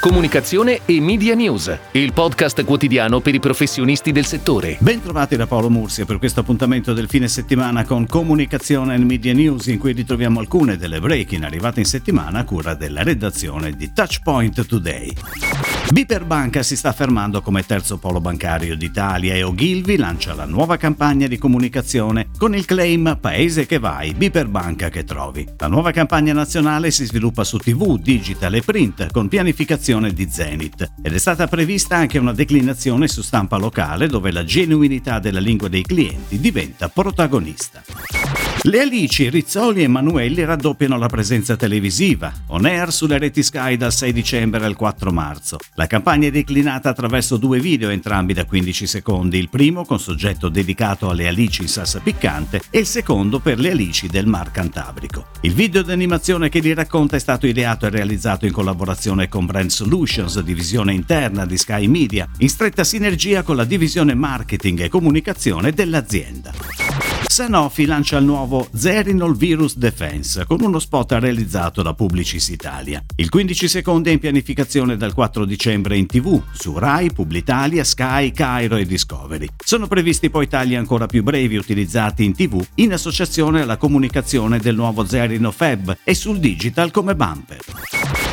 Comunicazione e Media News, il podcast quotidiano per i professionisti del settore. Bentrovati da Paolo Mursia per questo appuntamento del fine settimana con Comunicazione e Media News in cui ritroviamo alcune delle breaking arrivate in settimana a cura della redazione di Touchpoint Today. Biper Banca si sta affermando come terzo polo bancario d'Italia e Ogilvy lancia la nuova campagna di comunicazione con il claim Paese che vai, Biper Banca che trovi. La nuova campagna nazionale si sviluppa su TV, digital e print con pianificazione di Zenith ed è stata prevista anche una declinazione su stampa locale dove la genuinità della lingua dei clienti diventa protagonista. Le Alici, Rizzoli e Emanuelli raddoppiano la presenza televisiva, on air sulle reti Sky dal 6 dicembre al 4 marzo. La campagna è declinata attraverso due video, entrambi da 15 secondi, il primo con soggetto dedicato alle alici in salsa piccante e il secondo per le alici del Mar Cantabrico. Il video d'animazione che li racconta è stato ideato e realizzato in collaborazione con Brand Solutions, divisione interna di Sky Media, in stretta sinergia con la divisione marketing e comunicazione dell'azienda. Sanofi lancia il nuovo Zerinol Virus Defense con uno spot realizzato da Publicis Italia. Il 15 secondi è in pianificazione dal 4 dicembre in tv su Rai, Publitalia, Sky, Cairo e Discovery. Sono previsti poi tagli ancora più brevi utilizzati in tv in associazione alla comunicazione del nuovo Zerino Feb e sul digital come bumper.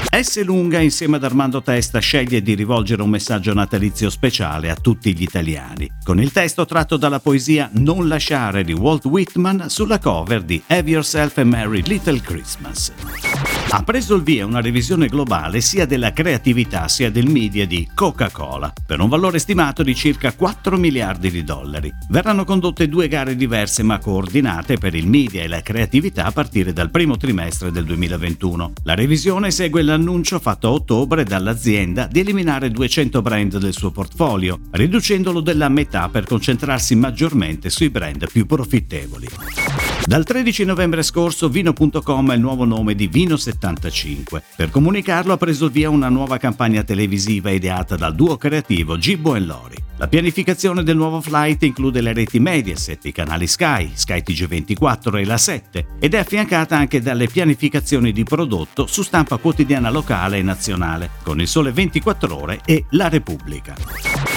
S. Lunga insieme ad Armando Testa sceglie di rivolgere un messaggio natalizio speciale a tutti gli italiani, con il testo tratto dalla poesia Non lasciare di Walt Whitman sulla cover di Have Yourself a Merry Little Christmas ha preso il via una revisione globale sia della creatività sia del media di Coca-Cola, per un valore stimato di circa 4 miliardi di dollari. Verranno condotte due gare diverse ma coordinate per il media e la creatività a partire dal primo trimestre del 2021. La revisione segue l'annuncio fatto a ottobre dall'azienda di eliminare 200 brand del suo portfolio, riducendolo della metà per concentrarsi maggiormente sui brand più profittevoli. Dal 13 novembre scorso Vino.com è il nuovo nome di Vino75. Per comunicarlo ha preso via una nuova campagna televisiva ideata dal duo creativo Gibbo e Lori. La pianificazione del nuovo flight include le reti Mediaset, i canali Sky, Sky TG24 e la 7 ed è affiancata anche dalle pianificazioni di prodotto su stampa quotidiana locale e nazionale, con il Sole 24 ore e La Repubblica.